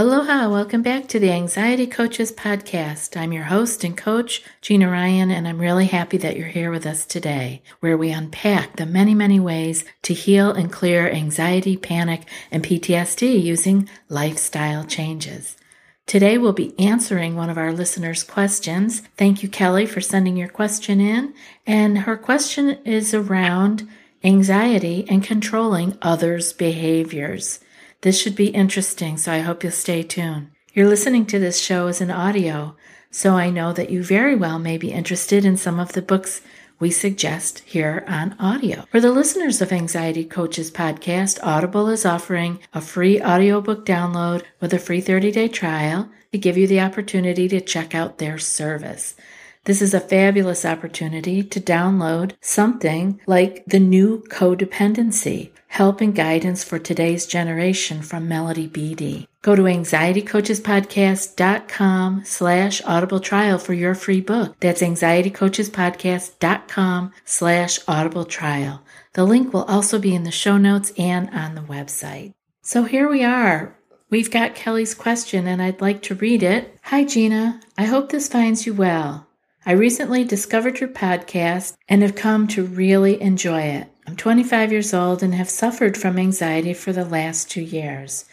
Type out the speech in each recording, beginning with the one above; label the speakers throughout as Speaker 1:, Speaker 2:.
Speaker 1: Aloha, welcome back to the Anxiety Coaches Podcast. I'm your host and coach, Gina Ryan, and I'm really happy that you're here with us today, where we unpack the many, many ways to heal and clear anxiety, panic, and PTSD using lifestyle changes. Today we'll be answering one of our listeners' questions. Thank you, Kelly, for sending your question in. And her question is around anxiety and controlling others' behaviors. This should be interesting, so I hope you'll stay tuned. You're listening to this show as an audio, so I know that you very well may be interested in some of the books we suggest here on audio. For the listeners of Anxiety Coaches podcast, Audible is offering a free audiobook download with a free 30-day trial to give you the opportunity to check out their service. This is a fabulous opportunity to download something like the new codependency help and guidance for today's generation from Melody Beattie. Go to anxietycoachespodcast.com slash audible trial for your free book. That's anxietycoachespodcast.com slash audible trial. The link will also be in the show notes and on the website. So here we are. We've got Kelly's question and I'd like to read it. Hi, Gina. I hope this finds you well. I recently discovered your podcast and have come to really enjoy it. I'm 25 years old and have suffered from anxiety for the last two years.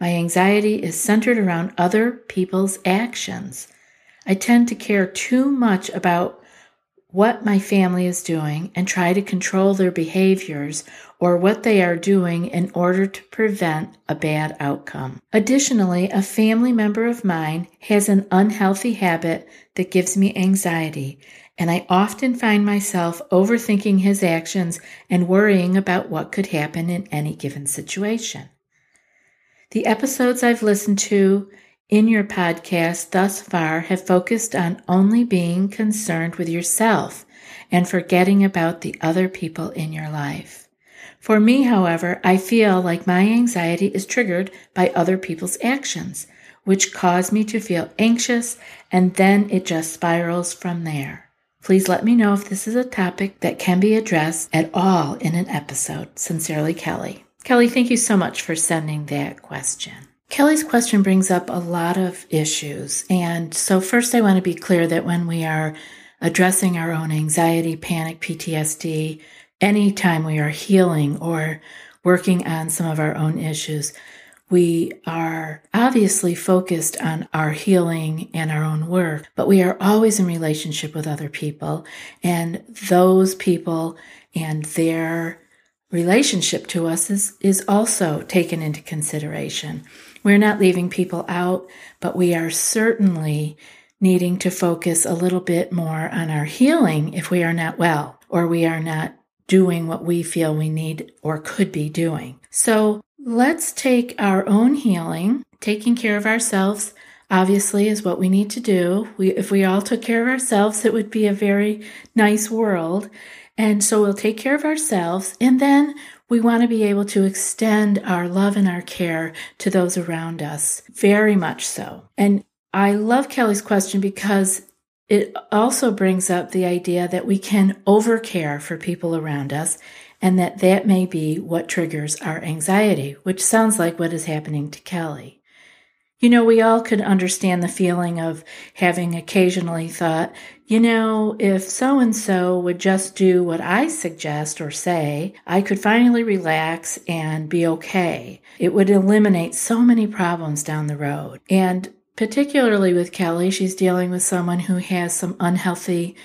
Speaker 1: My anxiety is centered around other people's actions. I tend to care too much about what my family is doing and try to control their behaviors or what they are doing in order to prevent a bad outcome. Additionally, a family member of mine has an unhealthy habit that gives me anxiety, and I often find myself overthinking his actions and worrying about what could happen in any given situation. The episodes I've listened to in your podcast thus far have focused on only being concerned with yourself and forgetting about the other people in your life. For me, however, I feel like my anxiety is triggered by other people's actions, which cause me to feel anxious and then it just spirals from there. Please let me know if this is a topic that can be addressed at all in an episode. Sincerely, Kelly. Kelly, thank you so much for sending that question. Kelly's question brings up a lot of issues. And so, first, I want to be clear that when we are addressing our own anxiety, panic, PTSD, anytime we are healing or working on some of our own issues, we are obviously focused on our healing and our own work, but we are always in relationship with other people and those people and their relationship to us is, is also taken into consideration. We're not leaving people out, but we are certainly needing to focus a little bit more on our healing if we are not well or we are not doing what we feel we need or could be doing. So let's take our own healing, taking care of ourselves, obviously is what we need to do. We, if we all took care of ourselves, it would be a very nice world. And so we'll take care of ourselves and then we want to be able to extend our love and our care to those around us, very much so. And I love Kelly's question because it also brings up the idea that we can overcare for people around us and that that may be what triggers our anxiety, which sounds like what is happening to Kelly. You know, we all could understand the feeling of having occasionally thought, you know, if so and so would just do what I suggest or say, I could finally relax and be okay. It would eliminate so many problems down the road. And particularly with Kelly, she's dealing with someone who has some unhealthy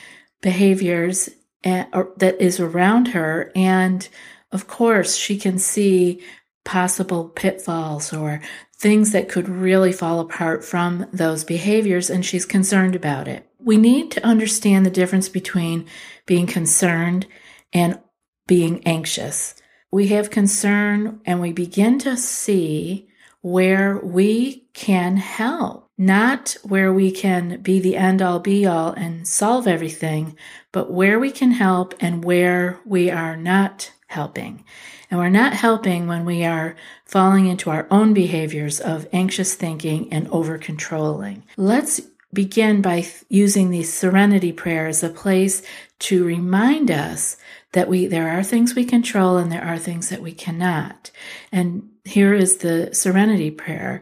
Speaker 1: behaviors eh, that is around her. And of course, she can see possible pitfalls or things that could really fall apart from those behaviors, and she's concerned about it. We need to understand the difference between being concerned and being anxious. We have concern and we begin to see where we can help, not where we can be the end all be all and solve everything, but where we can help and where we are not helping. And we're not helping when we are falling into our own behaviors of anxious thinking and over controlling. Let's begin by using the serenity prayer as a place to remind us that we there are things we control and there are things that we cannot. And here is the serenity prayer.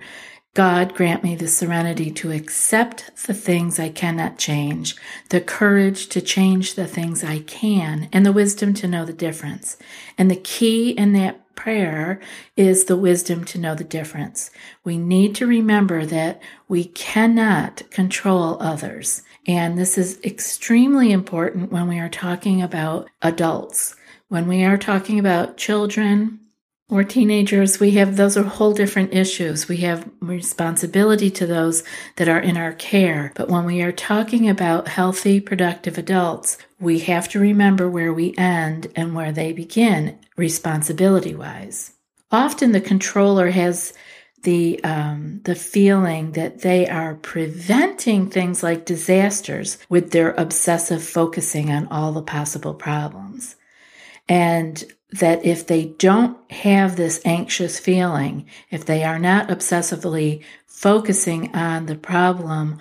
Speaker 1: God grant me the serenity to accept the things I cannot change, the courage to change the things I can, and the wisdom to know the difference. And the key in that prayer is the wisdom to know the difference. We need to remember that we cannot control others. And this is extremely important when we are talking about adults. When we are talking about children, or teenagers, we have those are whole different issues. We have responsibility to those that are in our care. But when we are talking about healthy, productive adults, we have to remember where we end and where they begin responsibility wise. Often the controller has the um, the feeling that they are preventing things like disasters with their obsessive focusing on all the possible problems. And that if they don't have this anxious feeling, if they are not obsessively focusing on the problem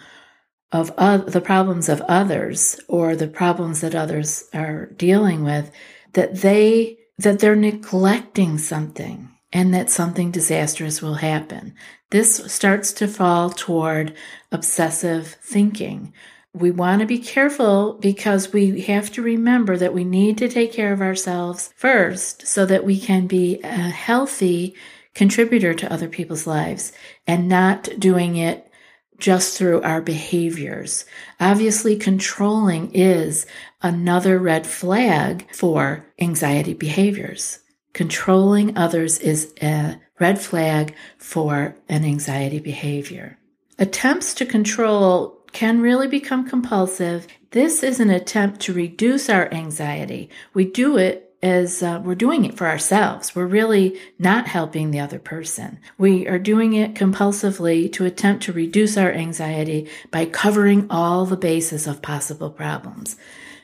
Speaker 1: of uh, the problems of others or the problems that others are dealing with, that they that they're neglecting something and that something disastrous will happen. This starts to fall toward obsessive thinking, we want to be careful because we have to remember that we need to take care of ourselves first so that we can be a healthy contributor to other people's lives and not doing it just through our behaviors. Obviously, controlling is another red flag for anxiety behaviors. Controlling others is a red flag for an anxiety behavior. Attempts to control can really become compulsive. This is an attempt to reduce our anxiety. We do it as uh, we're doing it for ourselves. We're really not helping the other person. We are doing it compulsively to attempt to reduce our anxiety by covering all the bases of possible problems.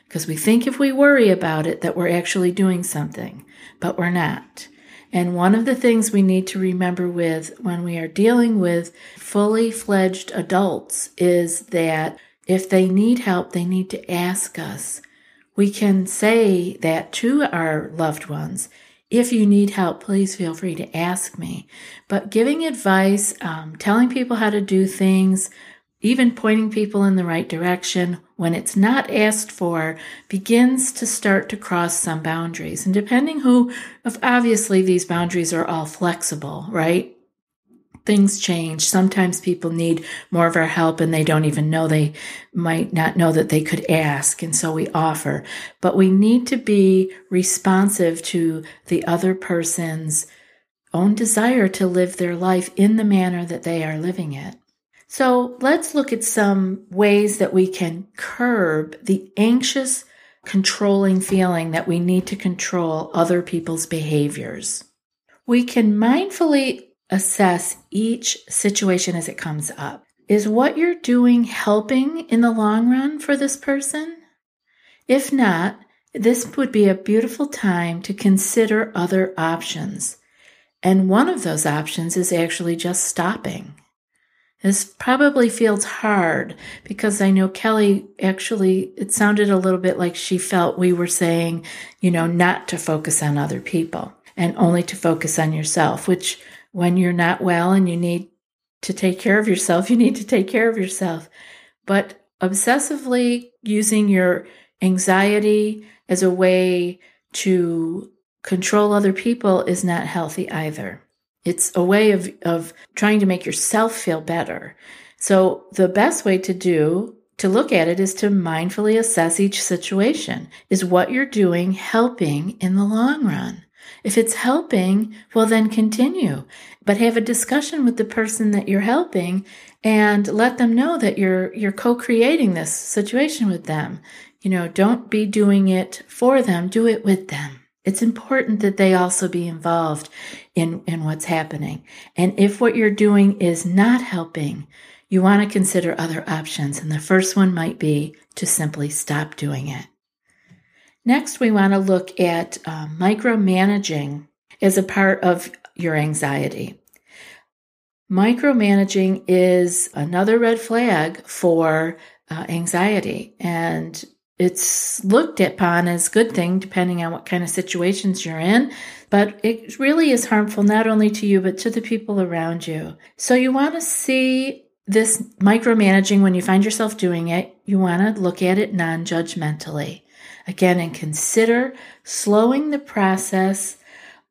Speaker 1: Because we think if we worry about it that we're actually doing something, but we're not. And one of the things we need to remember with when we are dealing with fully fledged adults is that if they need help, they need to ask us. We can say that to our loved ones. If you need help, please feel free to ask me. But giving advice, um, telling people how to do things, even pointing people in the right direction when it's not asked for begins to start to cross some boundaries. And depending who, obviously these boundaries are all flexible, right? Things change. Sometimes people need more of our help and they don't even know they might not know that they could ask. And so we offer, but we need to be responsive to the other person's own desire to live their life in the manner that they are living it. So let's look at some ways that we can curb the anxious, controlling feeling that we need to control other people's behaviors. We can mindfully assess each situation as it comes up. Is what you're doing helping in the long run for this person? If not, this would be a beautiful time to consider other options. And one of those options is actually just stopping. This probably feels hard because I know Kelly actually, it sounded a little bit like she felt we were saying, you know, not to focus on other people and only to focus on yourself, which when you're not well and you need to take care of yourself, you need to take care of yourself. But obsessively using your anxiety as a way to control other people is not healthy either. It's a way of, of trying to make yourself feel better. So the best way to do to look at it is to mindfully assess each situation. Is what you're doing helping in the long run? If it's helping, well, then continue, but have a discussion with the person that you're helping and let them know that you're, you're co-creating this situation with them. You know, don't be doing it for them, do it with them. It's important that they also be involved in, in what's happening. And if what you're doing is not helping, you want to consider other options. And the first one might be to simply stop doing it. Next, we want to look at uh, micromanaging as a part of your anxiety. Micromanaging is another red flag for uh, anxiety, and it's looked upon as a good thing depending on what kind of situations you're in, but it really is harmful not only to you but to the people around you. So you want to see this micromanaging when you find yourself doing it, you want to look at it non-judgmentally. Again, and consider slowing the process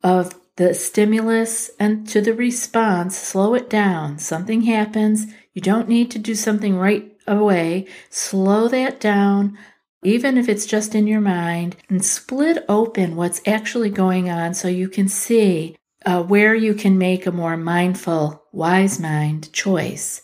Speaker 1: of the stimulus and to the response, slow it down. Something happens. You don't need to do something right away. Slow that down, even if it's just in your mind, and split open what's actually going on so you can see uh, where you can make a more mindful, wise mind choice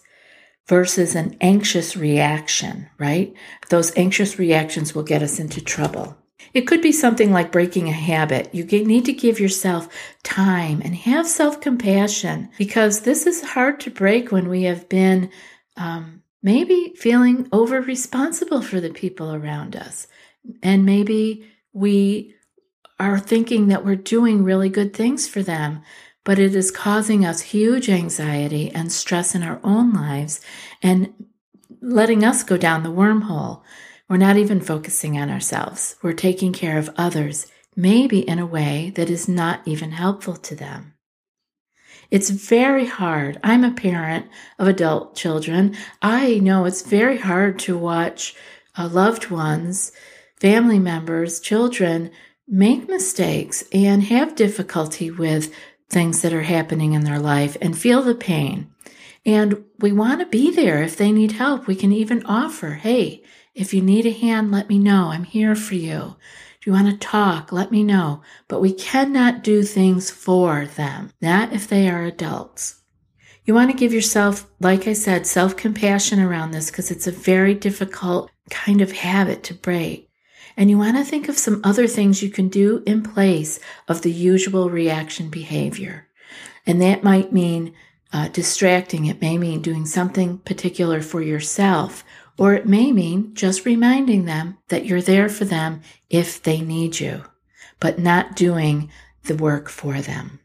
Speaker 1: versus an anxious reaction, right? Those anxious reactions will get us into trouble. It could be something like breaking a habit. You need to give yourself time and have self compassion because this is hard to break when we have been um, maybe feeling over responsible for the people around us. And maybe we are thinking that we're doing really good things for them, but it is causing us huge anxiety and stress in our own lives and letting us go down the wormhole. We're not even focusing on ourselves. We're taking care of others, maybe in a way that is not even helpful to them. It's very hard. I'm a parent of adult children. I know it's very hard to watch uh, loved ones, family members, children make mistakes and have difficulty with things that are happening in their life and feel the pain. And we want to be there if they need help. We can even offer, hey, if you need a hand, let me know. I'm here for you. Do you want to talk? Let me know. But we cannot do things for them, not if they are adults. You want to give yourself, like I said, self compassion around this because it's a very difficult kind of habit to break. And you want to think of some other things you can do in place of the usual reaction behavior. And that might mean uh, distracting. It may mean doing something particular for yourself or it may mean just reminding them that you're there for them if they need you, but not doing the work for them.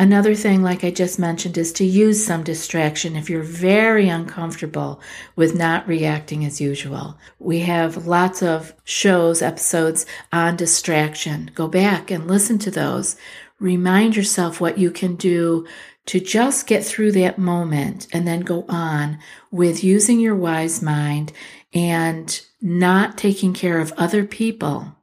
Speaker 1: Another thing, like I just mentioned, is to use some distraction if you're very uncomfortable with not reacting as usual. We have lots of shows, episodes on distraction. Go back and listen to those. Remind yourself what you can do to just get through that moment and then go on with using your wise mind and not taking care of other people.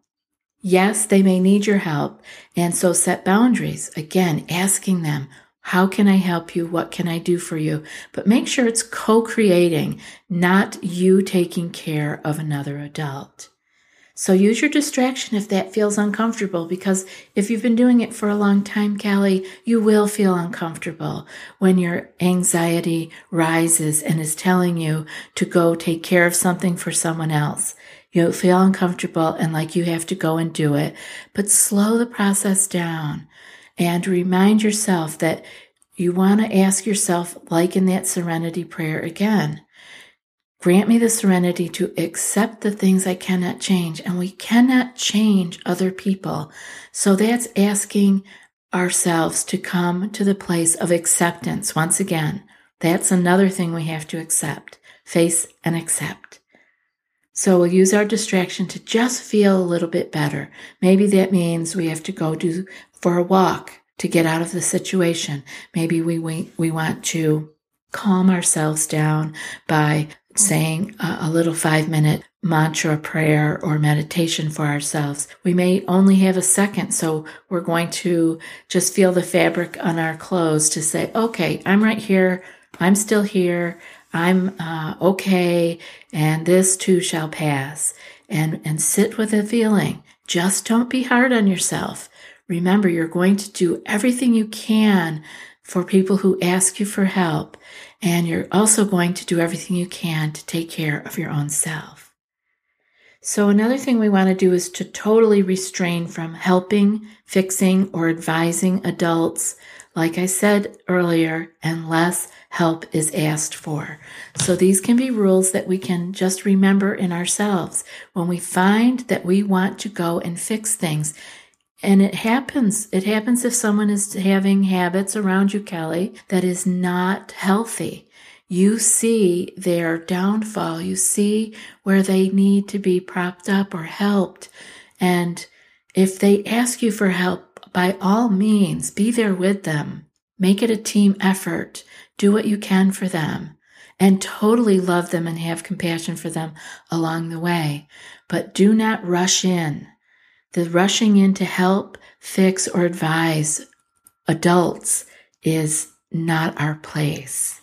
Speaker 1: Yes, they may need your help. And so set boundaries. Again, asking them, how can I help you? What can I do for you? But make sure it's co creating, not you taking care of another adult. So use your distraction if that feels uncomfortable, because if you've been doing it for a long time, Callie, you will feel uncomfortable when your anxiety rises and is telling you to go take care of something for someone else. You'll feel uncomfortable and like you have to go and do it, but slow the process down and remind yourself that you want to ask yourself, like in that serenity prayer again, Grant me the serenity to accept the things I cannot change. And we cannot change other people. So that's asking ourselves to come to the place of acceptance. Once again, that's another thing we have to accept, face and accept. So we'll use our distraction to just feel a little bit better. Maybe that means we have to go do for a walk to get out of the situation. Maybe we, we, we want to calm ourselves down by saying a, little five minute mantra prayer or meditation for ourselves. We may only have a second, so we're going to just feel the fabric on our clothes to say, okay, I'm right here. I'm still here. I'm uh, okay, and this too shall pass. And, and sit with the feeling. Just don't be hard on yourself. Remember, you're going to do everything you can for people who ask you for help. And you're also going to do everything you can to take care of your own self. So, another thing we want to do is to totally restrain from helping, fixing, or advising adults, like I said earlier, unless help is asked for. So these can be rules that we can just remember in ourselves. When we find that we want to go and fix things, and it happens. It happens if someone is having habits around you, Kelly, that is not healthy. You see their downfall. You see where they need to be propped up or helped. And if they ask you for help, by all means, be there with them. Make it a team effort. Do what you can for them and totally love them and have compassion for them along the way. But do not rush in. The rushing in to help, fix, or advise adults is not our place.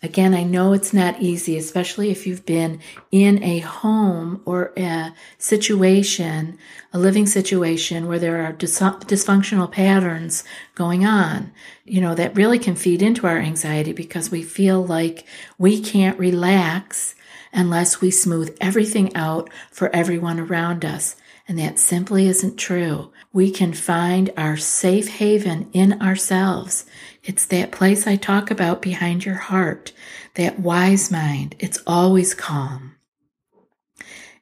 Speaker 1: Again, I know it's not easy, especially if you've been in a home or a situation, a living situation where there are dis- dysfunctional patterns going on. You know, that really can feed into our anxiety because we feel like we can't relax unless we smooth everything out for everyone around us. And that simply isn't true. We can find our safe haven in ourselves. It's that place I talk about behind your heart, that wise mind. It's always calm.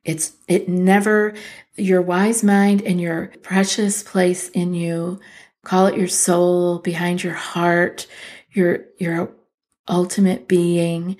Speaker 1: It's, it never, your wise mind and your precious place in you, call it your soul behind your heart, your, your ultimate being.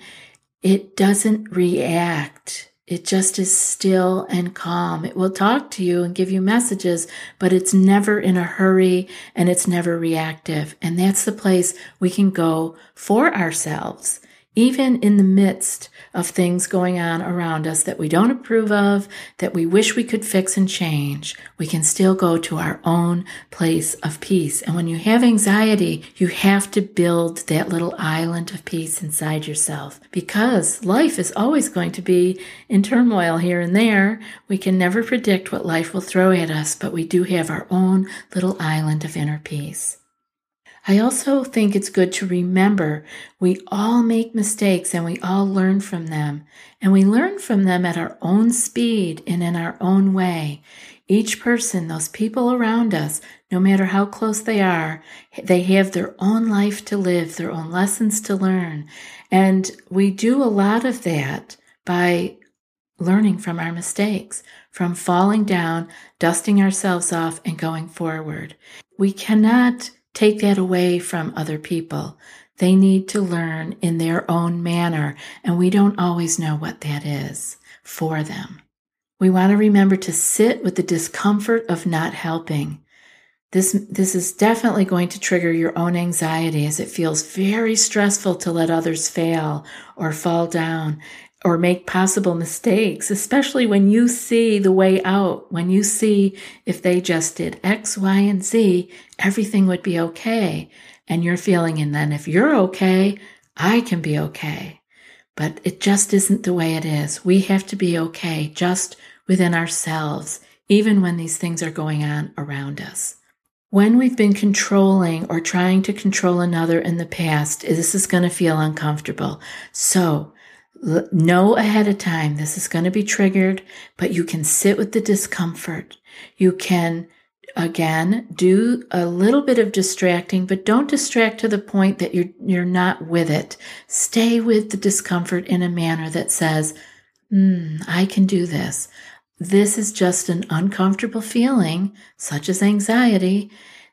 Speaker 1: It doesn't react it just is still and calm. It will talk to you and give you messages, but it's never in a hurry and it's never reactive. And that's the place we can go for ourselves even in the midst of things going on around us that we don't approve of, that we wish we could fix and change, we can still go to our own place of peace. And when you have anxiety, you have to build that little island of peace inside yourself because life is always going to be in turmoil here and there. We can never predict what life will throw at us, but we do have our own little island of inner peace. I also think it's good to remember we all make mistakes and we all learn from them. And we learn from them at our own speed and in our own way. Each person, those people around us, no matter how close they are, they have their own life to live, their own lessons to learn. And we do a lot of that by learning from our mistakes, from falling down, dusting ourselves off, and going forward. We cannot take that away from other people. They need to learn in their own manner, and we don't always know what that is for them. We want to remember to sit with the discomfort of not helping. This, this is definitely going to trigger your own anxiety as it feels very stressful to let others fail or fall down or make possible mistakes, especially when you see the way out, when you see if they just did X, Y, and Z, everything would be okay. And you're feeling, and then if you're okay, I can be okay. But it just isn't the way it is. We have to be okay just within ourselves, even when these things are going on around us. When we've been controlling or trying to control another in the past, this is going to feel uncomfortable. So know ahead of time this is going to be triggered, but you can sit with the discomfort. You can again do a little bit of distracting, but don't distract to the point that you're you're not with it. Stay with the discomfort in a manner that says, mm, "I can do this." This is just an uncomfortable feeling, such as anxiety,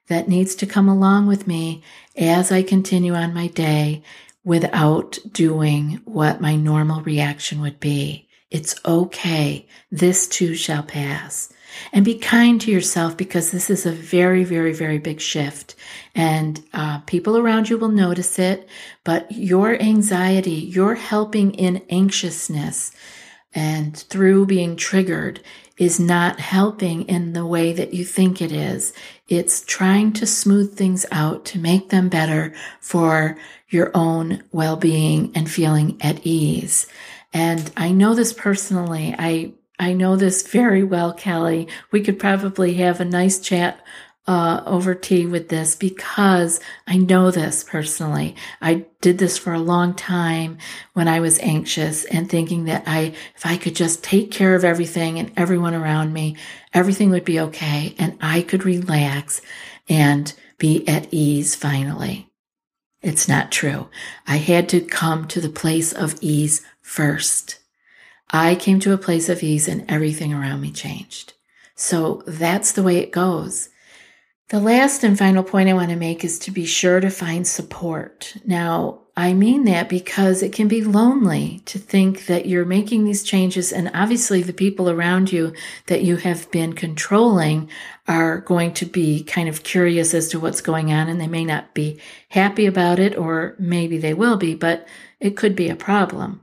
Speaker 1: that needs to come along with me as I continue on my day without doing what my normal reaction would be. It's okay. This too shall pass. And be kind to yourself because this is a very, very, very big shift. And uh, people around you will notice it, but your anxiety, your helping in anxiousness, and through being triggered is not helping in the way that you think it is. It's trying to smooth things out to make them better for your own well being and feeling at ease. And I know this personally. I I know this very well, Kelly. We could probably have a nice chat uh, over tea with this because I know this personally. I did this for a long time when I was anxious and thinking that I, if I could just take care of everything and everyone around me, everything would be okay and I could relax and be at ease finally. It's not true. I had to come to the place of ease first. I came to a place of ease and everything around me changed. So that's the way it goes. The last and final point I want to make is to be sure to find support. Now, I mean that because it can be lonely to think that you're making these changes, and obviously, the people around you that you have been controlling are going to be kind of curious as to what's going on, and they may not be happy about it, or maybe they will be, but it could be a problem.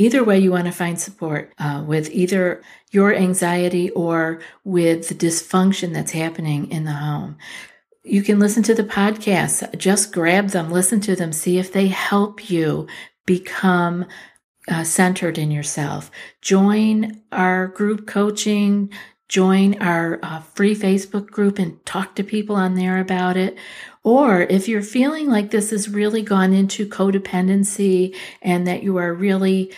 Speaker 1: Either way, you want to find support uh, with either your anxiety or with the dysfunction that's happening in the home. You can listen to the podcasts, just grab them, listen to them, see if they help you become uh, centered in yourself. Join our group coaching, join our uh, free Facebook group and talk to people on there about it. Or if you're feeling like this has really gone into codependency and that you are really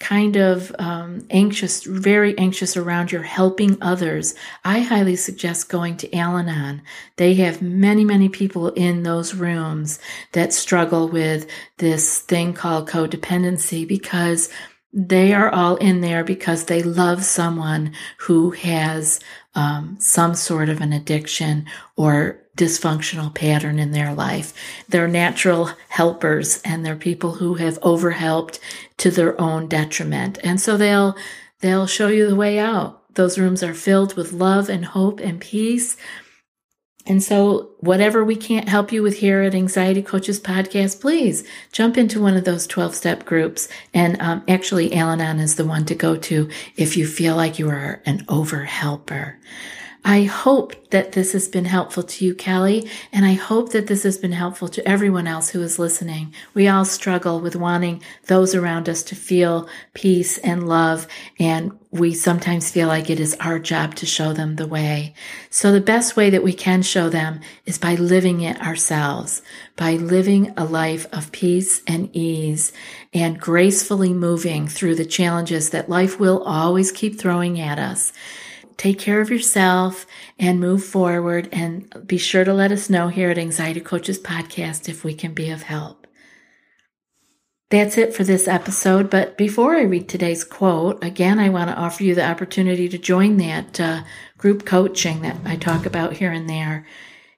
Speaker 1: kind of um, anxious, very anxious around your helping others, I highly suggest going to Al Anon. They have many, many people in those rooms that struggle with this thing called codependency because they are all in there because they love someone who has um, some sort of an addiction or dysfunctional pattern in their life. They're natural helpers and they're people who have overhelped to their own detriment. And so they'll, they'll show you the way out. Those rooms are filled with love and hope and peace. And so, whatever we can't help you with here at Anxiety Coaches Podcast, please jump into one of those 12 step groups. And um, actually, Al Anon is the one to go to if you feel like you are an over helper. I hope that this has been helpful to you, Kelly, and I hope that this has been helpful to everyone else who is listening. We all struggle with wanting those around us to feel peace and love, and we sometimes feel like it is our job to show them the way. So the best way that we can show them is by living it ourselves, by living a life of peace and ease and gracefully moving through the challenges that life will always keep throwing at us take care of yourself and move forward. And be sure to let us know here at Anxiety Coaches Podcast if we can be of help. That's it for this episode. But before I read today's quote, again, I want to offer you the opportunity to join that uh, group coaching that I talk about here and there.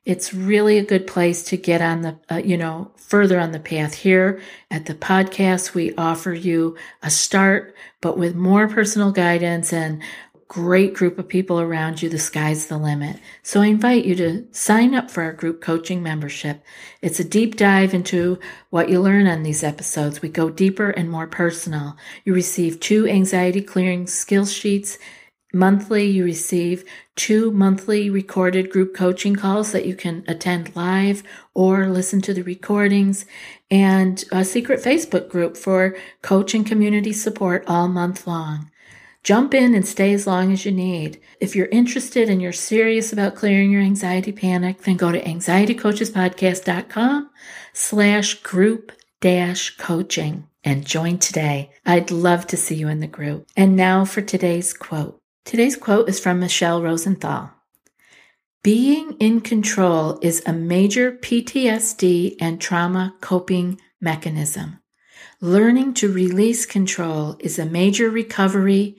Speaker 1: It's really a good place to get on the, uh, you know, further on the path. Here at the podcast, we offer you a start, but with more personal guidance and great group of people around you, the sky's the limit. So I invite you to sign up for our group coaching membership. It's a deep dive into what you learn on these episodes. We go deeper and more personal. You receive two anxiety clearing skill sheets. Monthly, you receive two monthly recorded group coaching calls that you can attend live or listen to the recordings, and a secret Facebook group for coach and community support all month long. Jump in and stay as long as you need. If you're interested and you're serious about clearing your anxiety panic, then go to anxietycoachespodcast.com slash group dash coaching and join today. I'd love to see you in the group. And now for today's quote. Today's quote is from Michele Rosenthal. Being in control is a major PTSD and trauma coping mechanism. Learning to release control is a major recovery